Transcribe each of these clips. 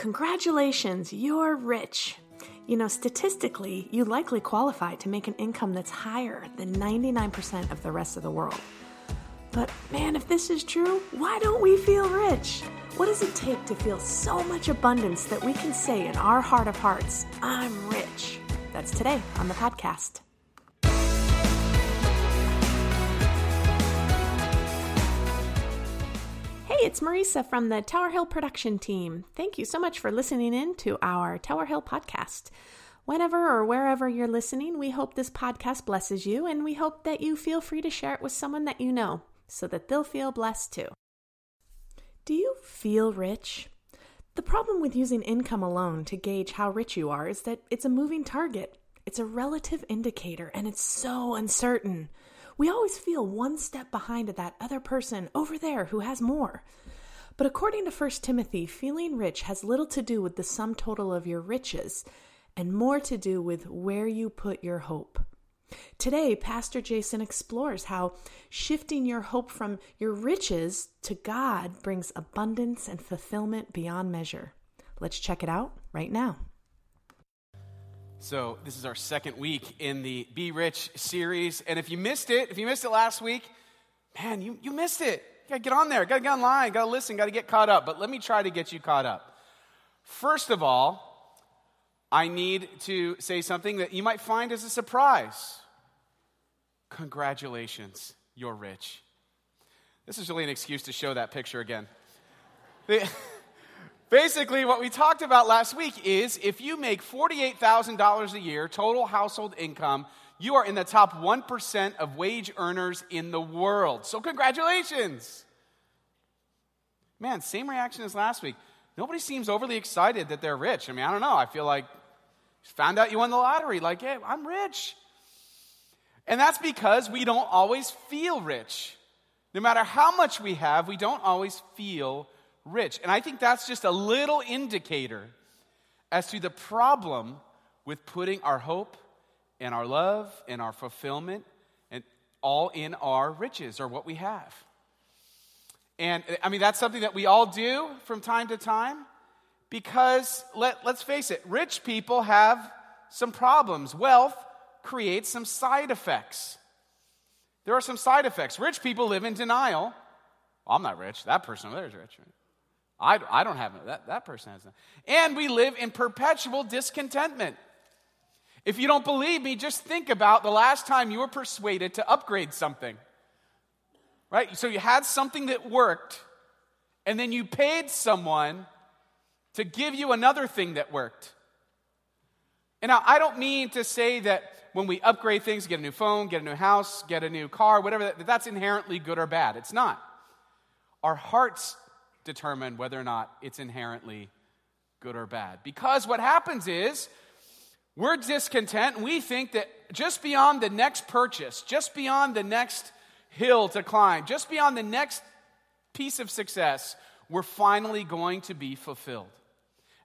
Congratulations, you're rich. You know, statistically, you likely qualify to make an income that's higher than 99% of the rest of the world. But man, if this is true, why don't we feel rich? What does it take to feel so much abundance that we can say in our heart of hearts, I'm rich? That's today on the podcast. It's Marisa from the Tower Hill production team. Thank you so much for listening in to our Tower Hill podcast. Whenever or wherever you're listening, we hope this podcast blesses you, and we hope that you feel free to share it with someone that you know so that they'll feel blessed too. Do you feel rich? The problem with using income alone to gauge how rich you are is that it's a moving target. It's a relative indicator, and it's so uncertain. We always feel one step behind that other person over there who has more. But according to 1 Timothy, feeling rich has little to do with the sum total of your riches and more to do with where you put your hope. Today, Pastor Jason explores how shifting your hope from your riches to God brings abundance and fulfillment beyond measure. Let's check it out right now. So, this is our second week in the Be Rich series. And if you missed it, if you missed it last week, man, you, you missed it. You gotta get on there, gotta get online, gotta listen, gotta get caught up. But let me try to get you caught up. First of all, I need to say something that you might find as a surprise. Congratulations, you're rich. This is really an excuse to show that picture again. Basically, what we talked about last week is if you make $48,000 a year total household income, you are in the top 1% of wage earners in the world. So, congratulations. Man, same reaction as last week. Nobody seems overly excited that they're rich. I mean, I don't know. I feel like found out you won the lottery. Like, hey, I'm rich. And that's because we don't always feel rich. No matter how much we have, we don't always feel rich. And I think that's just a little indicator as to the problem with putting our hope and our love and our fulfillment and all in our riches or what we have. And I mean, that's something that we all do from time to time because let, let's face it, rich people have some problems. Wealth creates some side effects. There are some side effects. Rich people live in denial. Well, I'm not rich. That person over there is rich. I, I don't have. That, that person has it. And we live in perpetual discontentment. If you don't believe me, just think about the last time you were persuaded to upgrade something. Right? So you had something that worked, and then you paid someone to give you another thing that worked. And now, I don't mean to say that when we upgrade things, get a new phone, get a new house, get a new car, whatever, that, that's inherently good or bad. It's not. Our hearts determine whether or not it's inherently good or bad. Because what happens is we're discontent and we think that just beyond the next purchase, just beyond the next hill to climb, just beyond the next piece of success, we're finally going to be fulfilled.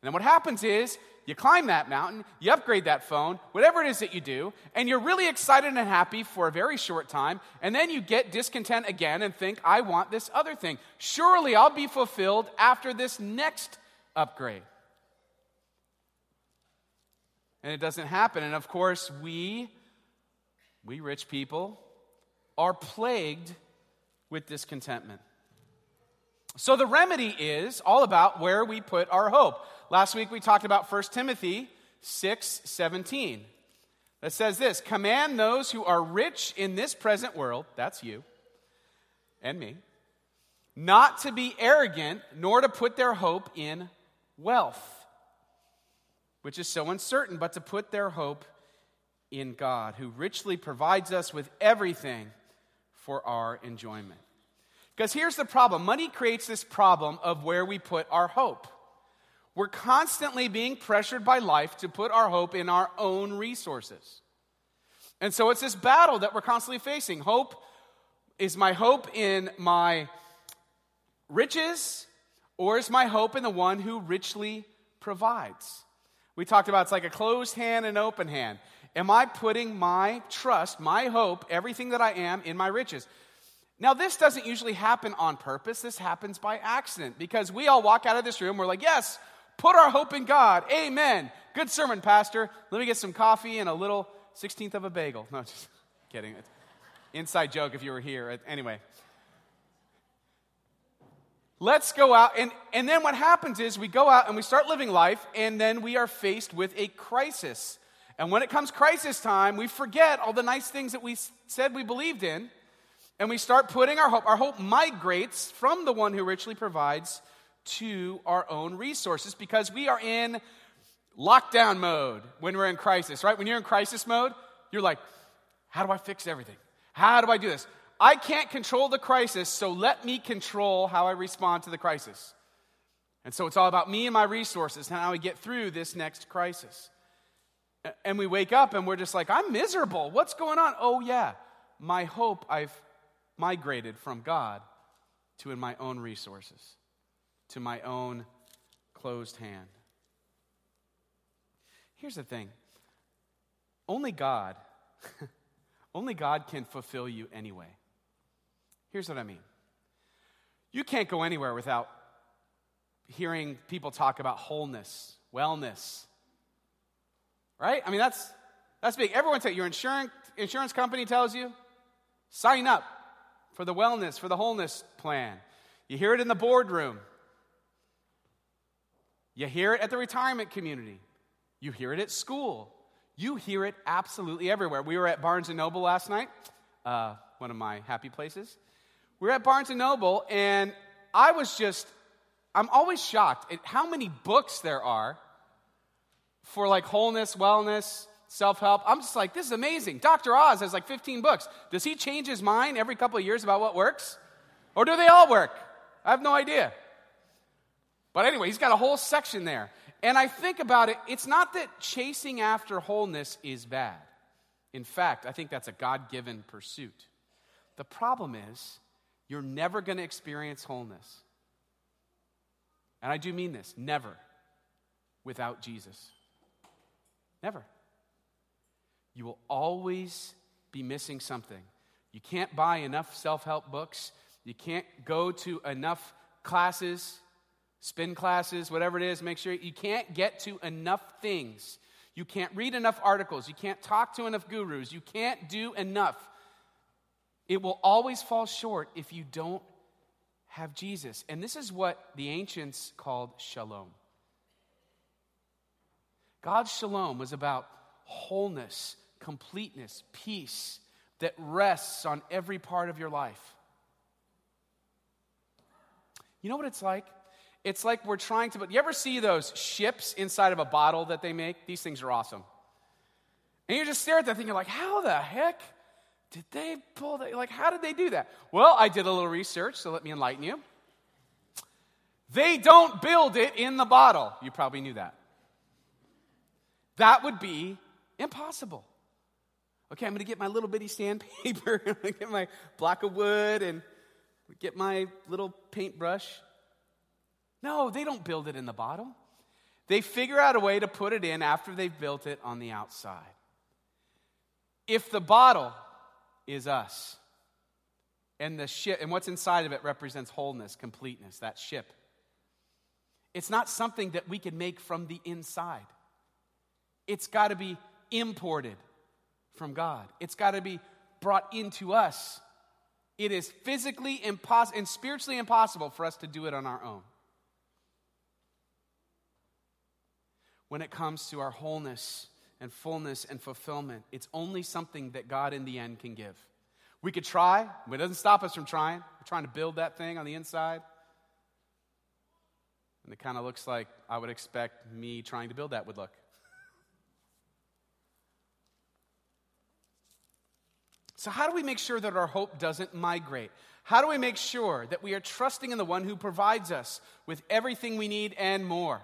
And then what happens is you climb that mountain, you upgrade that phone, whatever it is that you do, and you're really excited and happy for a very short time, and then you get discontent again and think, I want this other thing. Surely I'll be fulfilled after this next upgrade. And it doesn't happen. And of course, we, we rich people, are plagued with discontentment. So the remedy is all about where we put our hope. Last week we talked about 1 Timothy 6 17. That says this Command those who are rich in this present world, that's you and me, not to be arrogant, nor to put their hope in wealth, which is so uncertain, but to put their hope in God, who richly provides us with everything for our enjoyment. Because here's the problem money creates this problem of where we put our hope. We're constantly being pressured by life to put our hope in our own resources. And so it's this battle that we're constantly facing. Hope is my hope in my riches, or is my hope in the one who richly provides? We talked about it's like a closed hand and open hand. Am I putting my trust, my hope, everything that I am in my riches? Now, this doesn't usually happen on purpose. This happens by accident because we all walk out of this room, we're like, yes, Put our hope in God. Amen. Good sermon, Pastor. Let me get some coffee and a little 16th of a bagel. No, just kidding. Inside joke if you were here. Anyway. Let's go out. And, and then what happens is we go out and we start living life, and then we are faced with a crisis. And when it comes crisis time, we forget all the nice things that we said we believed in, and we start putting our hope. Our hope migrates from the one who richly provides to our own resources because we are in lockdown mode when we're in crisis, right? When you're in crisis mode, you're like, how do I fix everything? How do I do this? I can't control the crisis, so let me control how I respond to the crisis. And so it's all about me and my resources and how I get through this next crisis. And we wake up and we're just like, I'm miserable. What's going on? Oh, yeah. My hope I've migrated from God to in my own resources, to my own closed hand. Here's the thing only God, only God can fulfill you anyway. Here's what I mean you can't go anywhere without hearing people talk about wholeness, wellness. Right? I mean, that's, that's big. Everyone tells your insurance, insurance company tells you, sign up for the wellness, for the wholeness plan. You hear it in the boardroom. You hear it at the retirement community. You hear it at school. You hear it absolutely everywhere. We were at Barnes and Noble last night, uh, one of my happy places. We were at Barnes and Noble, and I was just, I'm always shocked at how many books there are for like wholeness, wellness, self help. I'm just like, this is amazing. Dr. Oz has like 15 books. Does he change his mind every couple of years about what works? Or do they all work? I have no idea. But anyway, he's got a whole section there. And I think about it, it's not that chasing after wholeness is bad. In fact, I think that's a God given pursuit. The problem is, you're never going to experience wholeness. And I do mean this never without Jesus. Never. You will always be missing something. You can't buy enough self help books, you can't go to enough classes spin classes, whatever it is, make sure you can't get to enough things. You can't read enough articles. You can't talk to enough gurus. You can't do enough. It will always fall short if you don't have Jesus. And this is what the ancients called shalom. God's shalom was about wholeness, completeness, peace that rests on every part of your life. You know what it's like? It's like we're trying to, but you ever see those ships inside of a bottle that they make? These things are awesome. And you just stare at that thing, you're like, how the heck did they pull that? Like, how did they do that? Well, I did a little research, so let me enlighten you. They don't build it in the bottle. You probably knew that. That would be impossible. Okay, I'm going to get my little bitty sandpaper, I'm going to get my block of wood, and get my little paintbrush. No, they don't build it in the bottom. They figure out a way to put it in after they've built it on the outside. If the bottle is us, and the ship and what's inside of it represents wholeness, completeness, that ship. It's not something that we can make from the inside. It's got to be imported from God. It's got to be brought into us. It is physically impossible and spiritually impossible for us to do it on our own. when it comes to our wholeness and fullness and fulfillment. It's only something that God in the end can give. We could try, but it doesn't stop us from trying. We're trying to build that thing on the inside. And it kind of looks like I would expect me trying to build that would look. So, how do we make sure that our hope doesn't migrate? How do we make sure that we are trusting in the one who provides us with everything we need and more?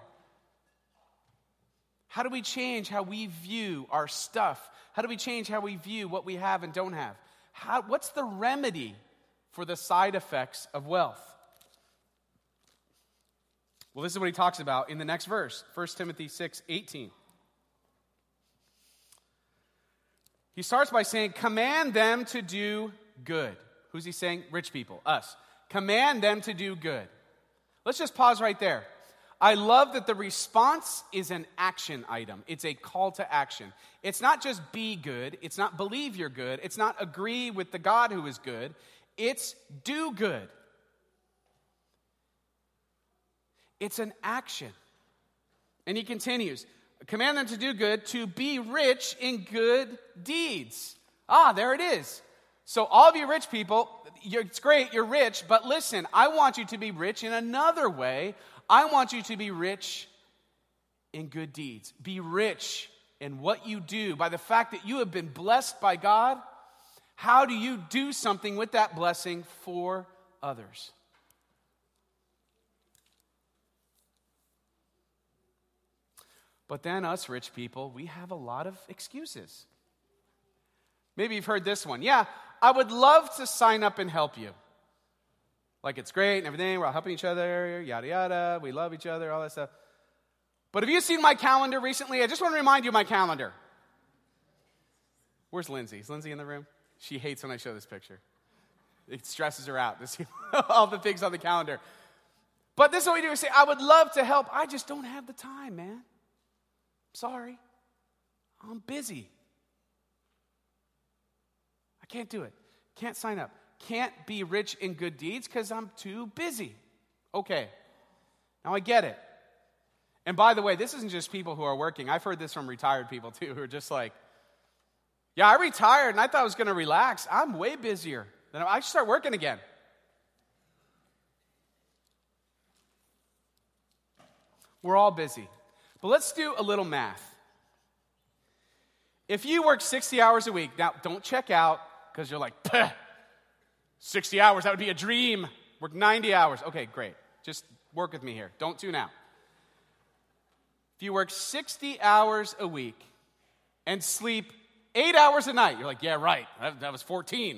How do we change how we view our stuff? How do we change how we view what we have and don't have? How, what's the remedy for the side effects of wealth? Well, this is what he talks about in the next verse, 1 Timothy 6 18. He starts by saying, Command them to do good. Who's he saying? Rich people, us. Command them to do good. Let's just pause right there. I love that the response is an action item. It's a call to action. It's not just be good, it's not believe you're good, it's not agree with the God who is good, it's do good. It's an action. And he continues command them to do good, to be rich in good deeds. Ah, there it is. So, all of you rich people, it's great, you're rich, but listen, I want you to be rich in another way. I want you to be rich in good deeds. Be rich in what you do by the fact that you have been blessed by God. How do you do something with that blessing for others? But then, us rich people, we have a lot of excuses. Maybe you've heard this one. Yeah, I would love to sign up and help you. Like it's great and everything, we're all helping each other, yada yada, we love each other, all that stuff. But have you seen my calendar recently? I just want to remind you my calendar. Where's Lindsay? Is Lindsay in the room? She hates when I show this picture. It stresses her out to see all the things on the calendar. But this is what we do. We say, I would love to help. I just don't have the time, man. Sorry. I'm busy. I can't do it. Can't sign up. Can't be rich in good deeds because I'm too busy. Okay. Now I get it. And by the way, this isn't just people who are working. I've heard this from retired people too, who are just like, yeah, I retired and I thought I was going to relax. I'm way busier. Then I should start working again. We're all busy. But let's do a little math. If you work 60 hours a week, now don't check out because you're like, 60 hours, that would be a dream. Work 90 hours. Okay, great. Just work with me here. Don't tune out. If you work 60 hours a week and sleep eight hours a night, you're like, yeah, right. That, that was 14.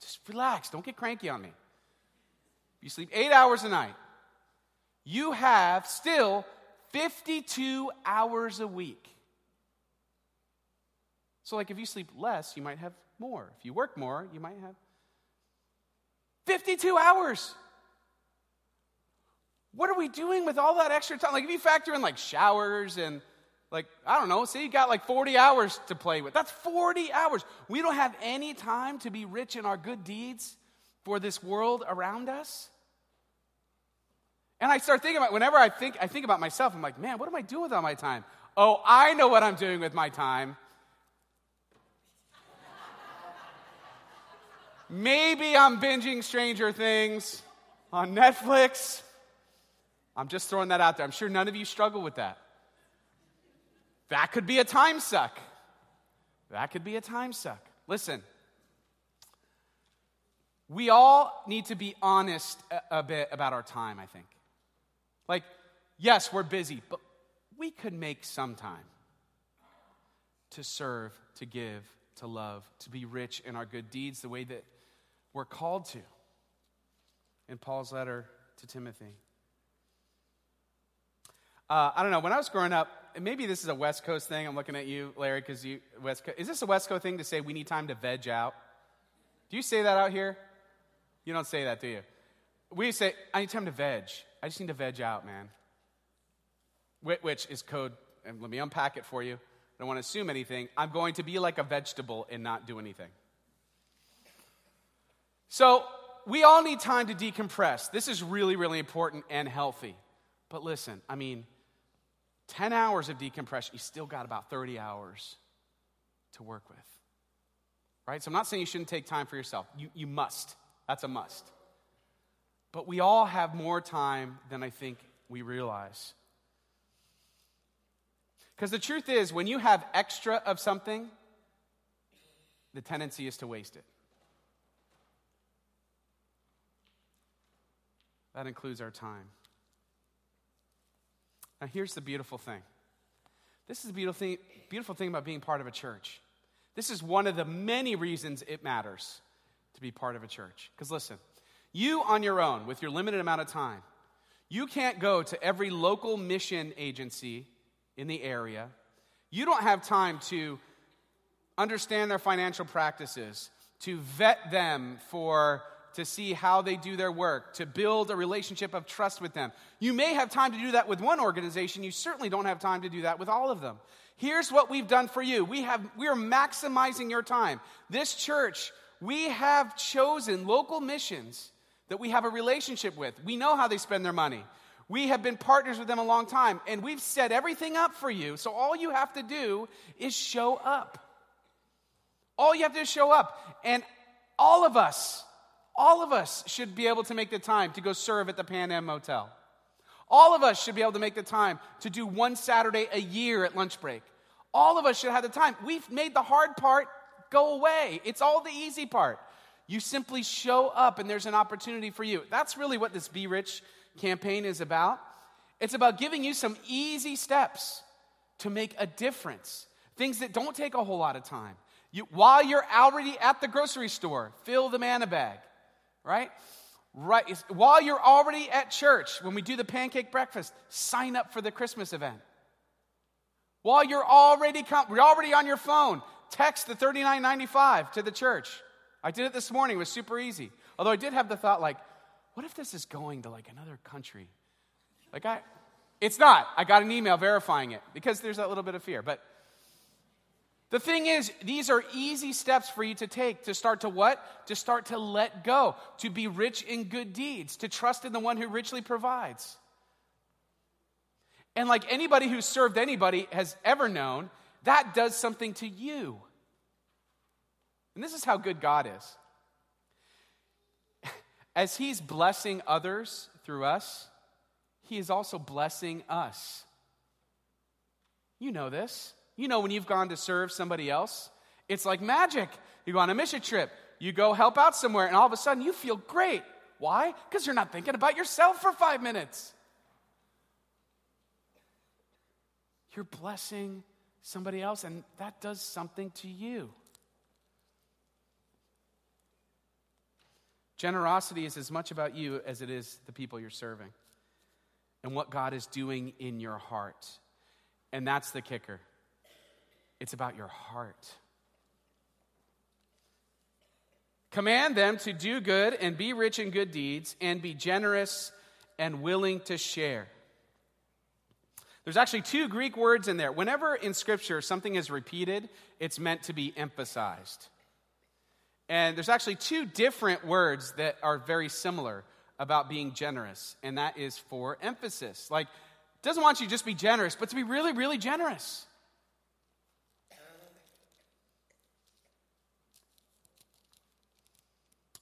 Just relax. Don't get cranky on me. You sleep eight hours a night, you have still 52 hours a week. So, like, if you sleep less, you might have more. If you work more, you might have 52 hours. What are we doing with all that extra time? Like, if you factor in like showers and like, I don't know, say you got like 40 hours to play with. That's 40 hours. We don't have any time to be rich in our good deeds for this world around us. And I start thinking about whenever I think I think about myself, I'm like, man, what am I doing with all my time? Oh, I know what I'm doing with my time. Maybe I'm binging Stranger Things on Netflix. I'm just throwing that out there. I'm sure none of you struggle with that. That could be a time suck. That could be a time suck. Listen, we all need to be honest a, a bit about our time, I think. Like, yes, we're busy, but we could make some time to serve, to give, to love, to be rich in our good deeds the way that we're called to in Paul's letter to Timothy. Uh, I don't know. When I was growing up, maybe this is a West Coast thing. I'm looking at you, Larry, because you West Coast. Is this a West Coast thing to say we need time to veg out? Do you say that out here? You don't say that, do you? We say I need time to veg. I just need to veg out, man. Which is code, and let me unpack it for you. I don't want to assume anything. I'm going to be like a vegetable and not do anything. So, we all need time to decompress. This is really, really important and healthy. But listen, I mean, 10 hours of decompression, you still got about 30 hours to work with. Right? So I'm not saying you shouldn't take time for yourself. You, you must. That's a must. But we all have more time than I think we realize. Because the truth is, when you have extra of something, the tendency is to waste it. That includes our time. Now, here's the beautiful thing. This is the beautiful thing, beautiful thing about being part of a church. This is one of the many reasons it matters to be part of a church. Because listen, you on your own, with your limited amount of time, you can't go to every local mission agency in the area. You don't have time to understand their financial practices, to vet them for to see how they do their work, to build a relationship of trust with them. You may have time to do that with one organization, you certainly don't have time to do that with all of them. Here's what we've done for you. We have we are maximizing your time. This church, we have chosen local missions that we have a relationship with. We know how they spend their money. We have been partners with them a long time, and we've set everything up for you. So all you have to do is show up. All you have to do is show up. And all of us, all of us should be able to make the time to go serve at the Pan Am Motel. All of us should be able to make the time to do one Saturday a year at lunch break. All of us should have the time. We've made the hard part go away. It's all the easy part. You simply show up and there's an opportunity for you. That's really what this Be Rich campaign is about. It's about giving you some easy steps to make a difference. Things that don't take a whole lot of time. You, while you're already at the grocery store, fill the manna bag, right? Right. While you're already at church, when we do the pancake breakfast, sign up for the Christmas event. While you're already com- you're already on your phone, text the 3995 to the church. I did it this morning. It was super easy. Although I did have the thought like, what if this is going to like another country? Like I it's not. I got an email verifying it because there's that little bit of fear. But the thing is, these are easy steps for you to take to start to what? To start to let go, to be rich in good deeds, to trust in the one who richly provides. And like anybody who's served anybody has ever known, that does something to you. And this is how good God is. As He's blessing others through us, He is also blessing us. You know this. You know, when you've gone to serve somebody else, it's like magic. You go on a mission trip, you go help out somewhere, and all of a sudden you feel great. Why? Because you're not thinking about yourself for five minutes. You're blessing somebody else, and that does something to you. Generosity is as much about you as it is the people you're serving and what God is doing in your heart. And that's the kicker. It's about your heart. Command them to do good and be rich in good deeds and be generous and willing to share. There's actually two Greek words in there. Whenever in Scripture something is repeated, it's meant to be emphasized. And there's actually two different words that are very similar about being generous, and that is for emphasis. Like, doesn't want you to just be generous, but to be really, really generous.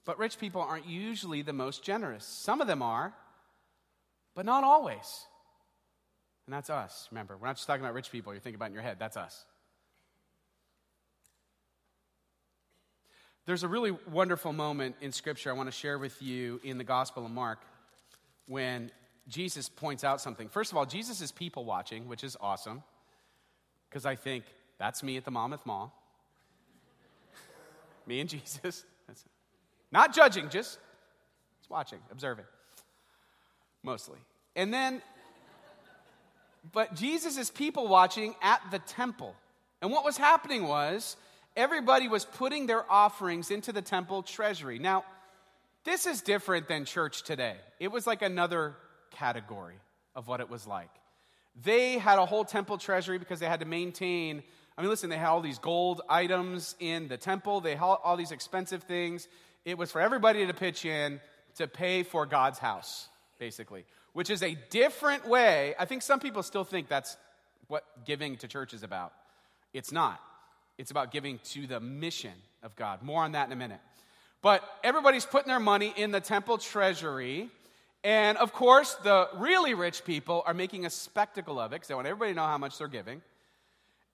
But rich people aren't usually the most generous. Some of them are, but not always. And that's us. Remember, we're not just talking about rich people you're thinking about in your head. That's us. There's a really wonderful moment in Scripture I want to share with you in the Gospel of Mark when Jesus points out something. First of all, Jesus is people watching, which is awesome because I think that's me at the Monmouth Mall. me and Jesus. Not judging, just, just watching, observing, mostly. And then, but Jesus is people watching at the temple. And what was happening was everybody was putting their offerings into the temple treasury. Now, this is different than church today. It was like another category of what it was like. They had a whole temple treasury because they had to maintain. I mean, listen, they had all these gold items in the temple, they had all these expensive things. It was for everybody to pitch in to pay for God's house, basically, which is a different way. I think some people still think that's what giving to church is about. It's not. It's about giving to the mission of God. More on that in a minute. But everybody's putting their money in the temple treasury. And of course, the really rich people are making a spectacle of it because they want everybody to know how much they're giving.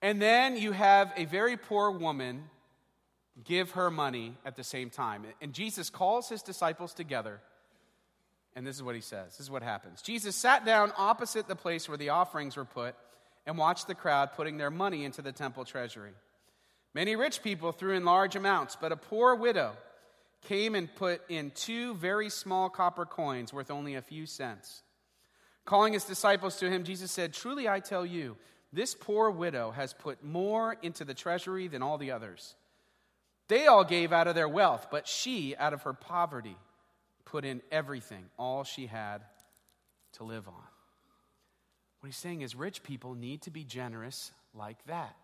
And then you have a very poor woman give her money at the same time. And Jesus calls his disciples together. And this is what he says. This is what happens. Jesus sat down opposite the place where the offerings were put and watched the crowd putting their money into the temple treasury. Many rich people threw in large amounts, but a poor widow came and put in two very small copper coins worth only a few cents. Calling his disciples to him, Jesus said, Truly I tell you, this poor widow has put more into the treasury than all the others. They all gave out of their wealth, but she, out of her poverty, put in everything, all she had to live on. What he's saying is rich people need to be generous like that.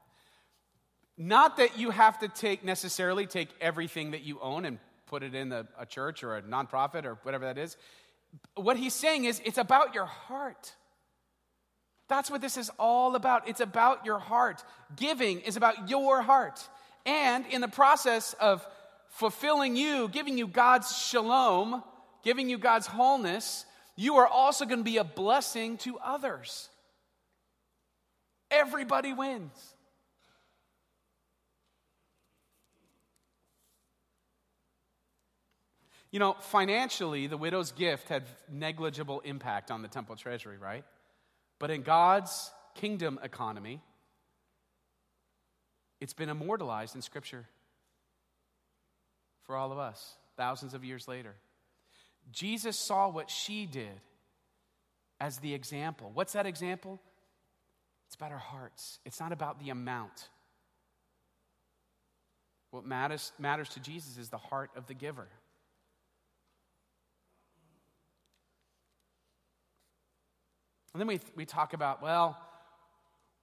Not that you have to take necessarily take everything that you own and put it in a, a church or a nonprofit or whatever that is. What he's saying is it's about your heart. That's what this is all about. It's about your heart. Giving is about your heart. And in the process of fulfilling you, giving you God's shalom, giving you God's wholeness, you are also going to be a blessing to others. Everybody wins. You know, financially, the widow's gift had negligible impact on the temple treasury, right? But in God's kingdom economy, it's been immortalized in Scripture for all of us, thousands of years later. Jesus saw what she did as the example. What's that example? It's about our hearts, it's not about the amount. What matters, matters to Jesus is the heart of the giver. And then we, we talk about, well,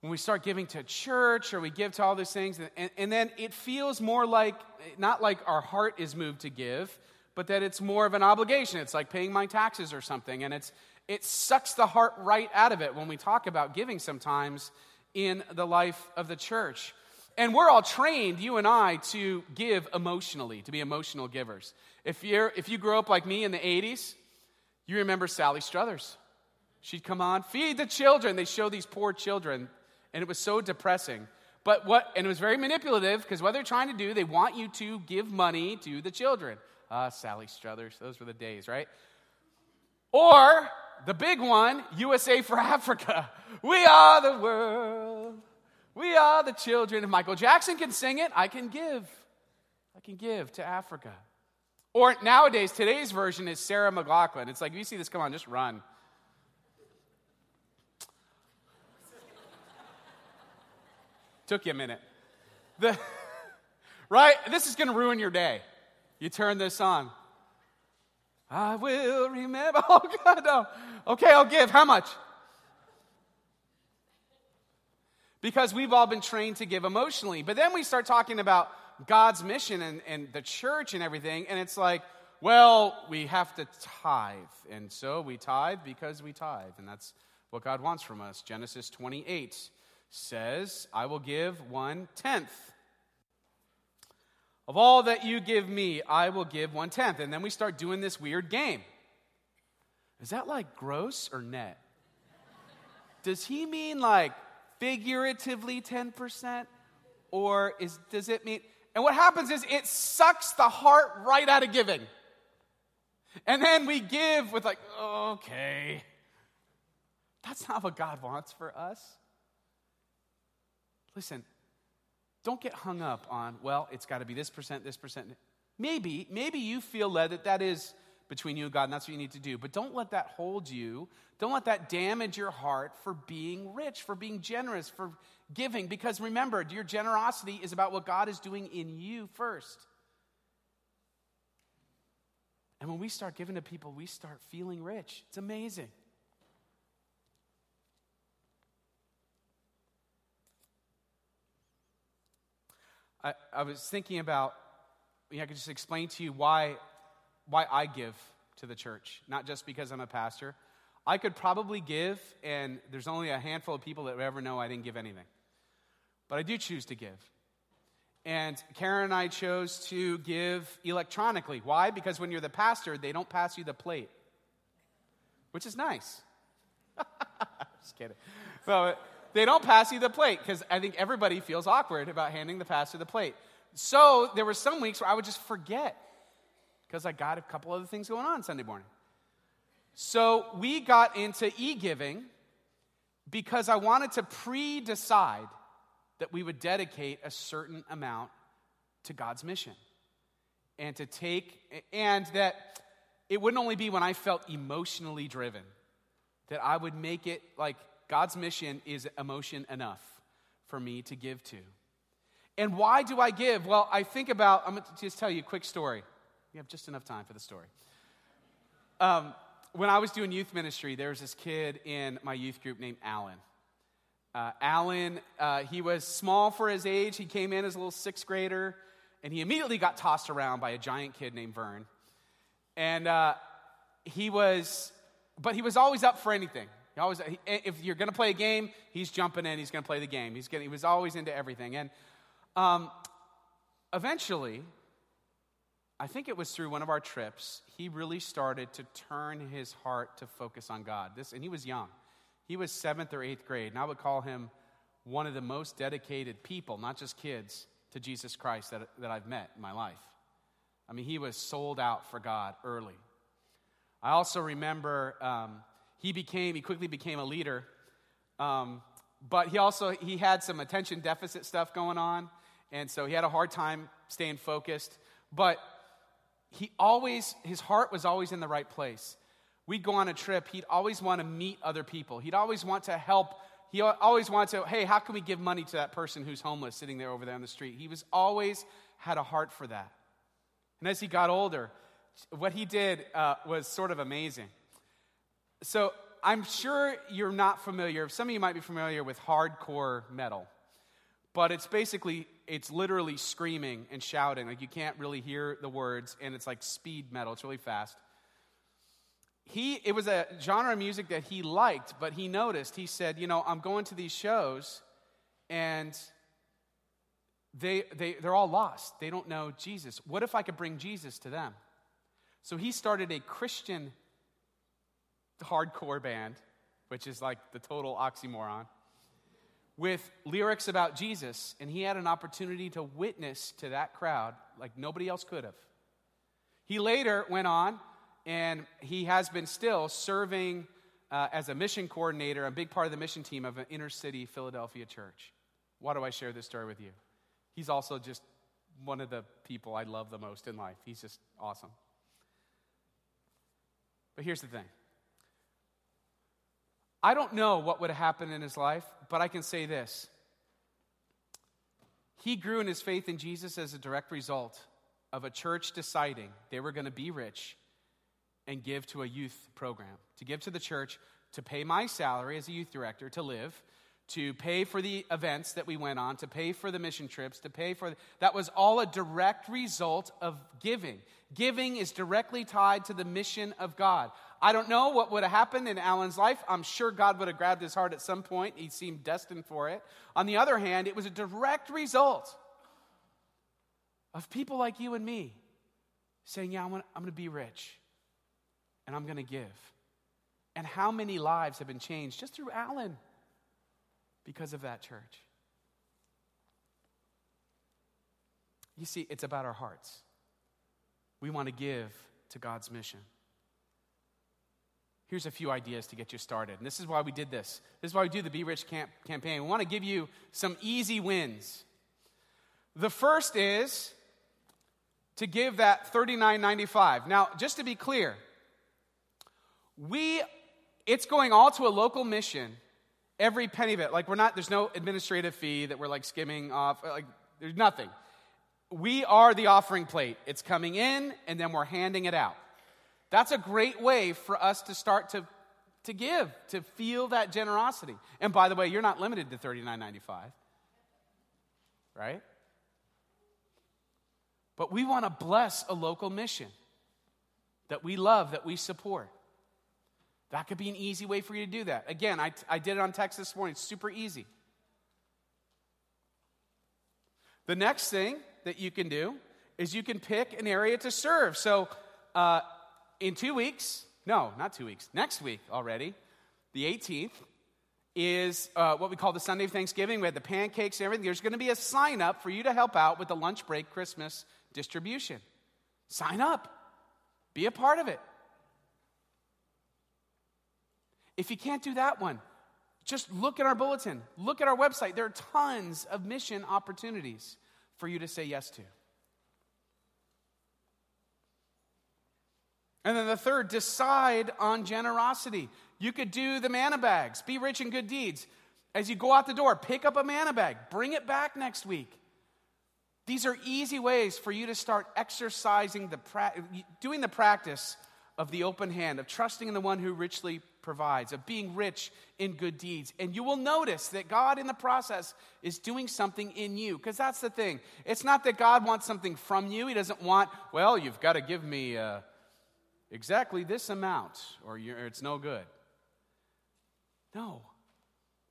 when we start giving to church or we give to all these things, and, and then it feels more like, not like our heart is moved to give, but that it's more of an obligation. It's like paying my taxes or something. And it's, it sucks the heart right out of it when we talk about giving sometimes in the life of the church. And we're all trained, you and I, to give emotionally, to be emotional givers. If, you're, if you grew up like me in the 80s, you remember Sally Struthers. She'd come on, feed the children. They show these poor children, and it was so depressing. But what, and it was very manipulative because what they're trying to do, they want you to give money to the children. Ah, Sally Struthers, those were the days, right? Or the big one, USA for Africa. We are the world. We are the children. If Michael Jackson can sing it, I can give. I can give to Africa. Or nowadays, today's version is Sarah McLachlan. It's like, if you see this, come on, just run. Took you a minute. The, right? This is going to ruin your day. You turn this on. I will remember. Oh, God, no. Okay, I'll give. How much? Because we've all been trained to give emotionally. But then we start talking about God's mission and, and the church and everything, and it's like, well, we have to tithe. And so we tithe because we tithe. And that's what God wants from us. Genesis 28 says, I will give one tenth of all that you give me, I will give one tenth. And then we start doing this weird game. Is that like gross or net? Does he mean like figuratively 10%? Or is, does it mean. And what happens is it sucks the heart right out of giving. And then we give with, like, okay. That's not what God wants for us. Listen, don't get hung up on, well, it's got to be this percent, this percent. Maybe, maybe you feel led that that is between you and God, and that's what you need to do. But don't let that hold you. Don't let that damage your heart for being rich, for being generous, for giving. Because remember, your generosity is about what God is doing in you first. And when we start giving to people, we start feeling rich. It's amazing. I, I was thinking about, you know, I could just explain to you why, why I give to the church, not just because I'm a pastor. I could probably give, and there's only a handful of people that would ever know I didn't give anything. But I do choose to give. And Karen and I chose to give electronically. Why? Because when you're the pastor, they don't pass you the plate, which is nice. Just kidding. So, they don't pass you the plate because I think everybody feels awkward about handing the pastor the plate. So there were some weeks where I would just forget because I got a couple other things going on Sunday morning. So we got into e giving because I wanted to pre decide that we would dedicate a certain amount to God's mission and to take, and that it wouldn't only be when I felt emotionally driven, that I would make it like God's mission is emotion enough for me to give to. And why do I give? Well, I think about, I'm going to just tell you a quick story. We have just enough time for the story. Um, when I was doing youth ministry, there was this kid in my youth group named Alan. Uh, Alan, uh, he was small for his age. He came in as a little sixth grader, and he immediately got tossed around by a giant kid named Vern. And uh, he was, but he was always up for anything. He always, if you're going to play a game, he's jumping in. He's going to play the game. He's getting, he was always into everything. And um, eventually, I think it was through one of our trips, he really started to turn his heart to focus on God. This, and he was young. He was seventh or eighth grade, and I would call him one of the most dedicated people, not just kids, to Jesus Christ that, that I've met in my life. I mean, he was sold out for God early. I also remember um, he became, he quickly became a leader, um, but he also, he had some attention deficit stuff going on, and so he had a hard time staying focused. But he always, his heart was always in the right place. We'd go on a trip, he'd always want to meet other people. He'd always want to help. He always wanted to, hey, how can we give money to that person who's homeless sitting there over there on the street? He was always had a heart for that. And as he got older, what he did uh, was sort of amazing. So I'm sure you're not familiar, some of you might be familiar with hardcore metal, but it's basically it's literally screaming and shouting. Like you can't really hear the words, and it's like speed metal. It's really fast. He, it was a genre of music that he liked, but he noticed, he said, You know, I'm going to these shows, and they, they, they're all lost. They don't know Jesus. What if I could bring Jesus to them? So he started a Christian hardcore band, which is like the total oxymoron with lyrics about Jesus, and he had an opportunity to witness to that crowd like nobody else could have. He later went on, and he has been still serving uh, as a mission coordinator, a big part of the mission team of an inner city Philadelphia church. Why do I share this story with you? He's also just one of the people I love the most in life. He's just awesome. But here's the thing I don't know what would have happened in his life, but I can say this. He grew in his faith in Jesus as a direct result of a church deciding they were going to be rich and give to a youth program, to give to the church, to pay my salary as a youth director to live, to pay for the events that we went on, to pay for the mission trips, to pay for that was all a direct result of giving. Giving is directly tied to the mission of God. I don't know what would have happened in Alan's life. I'm sure God would have grabbed his heart at some point. He seemed destined for it. On the other hand, it was a direct result of people like you and me saying, Yeah, I'm going to be rich and I'm going to give. And how many lives have been changed just through Alan because of that church? You see, it's about our hearts. We want to give to God's mission. Here's a few ideas to get you started. And this is why we did this. This is why we do the Be Rich camp- campaign. We want to give you some easy wins. The first is to give that $39.95. Now, just to be clear, we it's going all to a local mission every penny of it like we're not there's no administrative fee that we're like skimming off like there's nothing we are the offering plate it's coming in and then we're handing it out that's a great way for us to start to, to give, to feel that generosity. And by the way, you're not limited to $39.95, right? But we want to bless a local mission that we love, that we support. That could be an easy way for you to do that. Again, I, I did it on text this morning. It's super easy. The next thing that you can do is you can pick an area to serve. So, uh, in two weeks, no, not two weeks, next week already, the 18th, is uh, what we call the Sunday of Thanksgiving. We had the pancakes and everything. There's going to be a sign up for you to help out with the lunch break Christmas distribution. Sign up, be a part of it. If you can't do that one, just look at our bulletin, look at our website. There are tons of mission opportunities for you to say yes to. And then the third, decide on generosity. You could do the manna bags, be rich in good deeds. As you go out the door, pick up a manna bag, bring it back next week. These are easy ways for you to start exercising the pra- doing the practice of the open hand, of trusting in the one who richly provides, of being rich in good deeds. And you will notice that God, in the process, is doing something in you. Because that's the thing. It's not that God wants something from you. He doesn't want, well, you've got to give me uh, exactly this amount, or it's no good. No.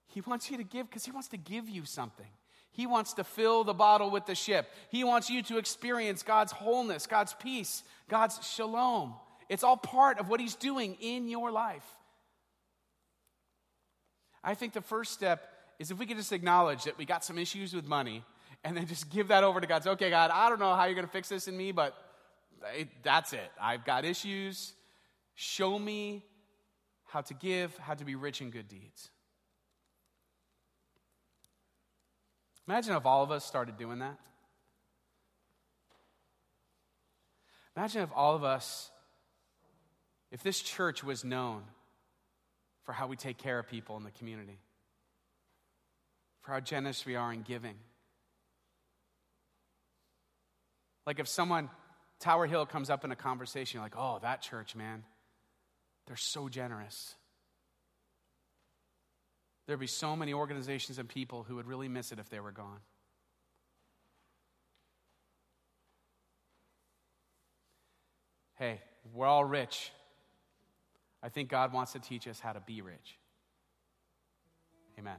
He wants you to give because He wants to give you something. He wants to fill the bottle with the ship. He wants you to experience God's wholeness, God's peace, God's shalom. It's all part of what He's doing in your life. I think the first step is if we could just acknowledge that we got some issues with money and then just give that over to God. Say, okay, God, I don't know how you're going to fix this in me, but that's it. I've got issues. Show me how to give, how to be rich in good deeds. Imagine if all of us started doing that. Imagine if all of us, if this church was known for how we take care of people in the community, for how generous we are in giving. Like if someone, Tower Hill comes up in a conversation, you're like, oh, that church, man, they're so generous. There'd be so many organizations and people who would really miss it if they were gone. Hey, we're all rich. I think God wants to teach us how to be rich. Amen.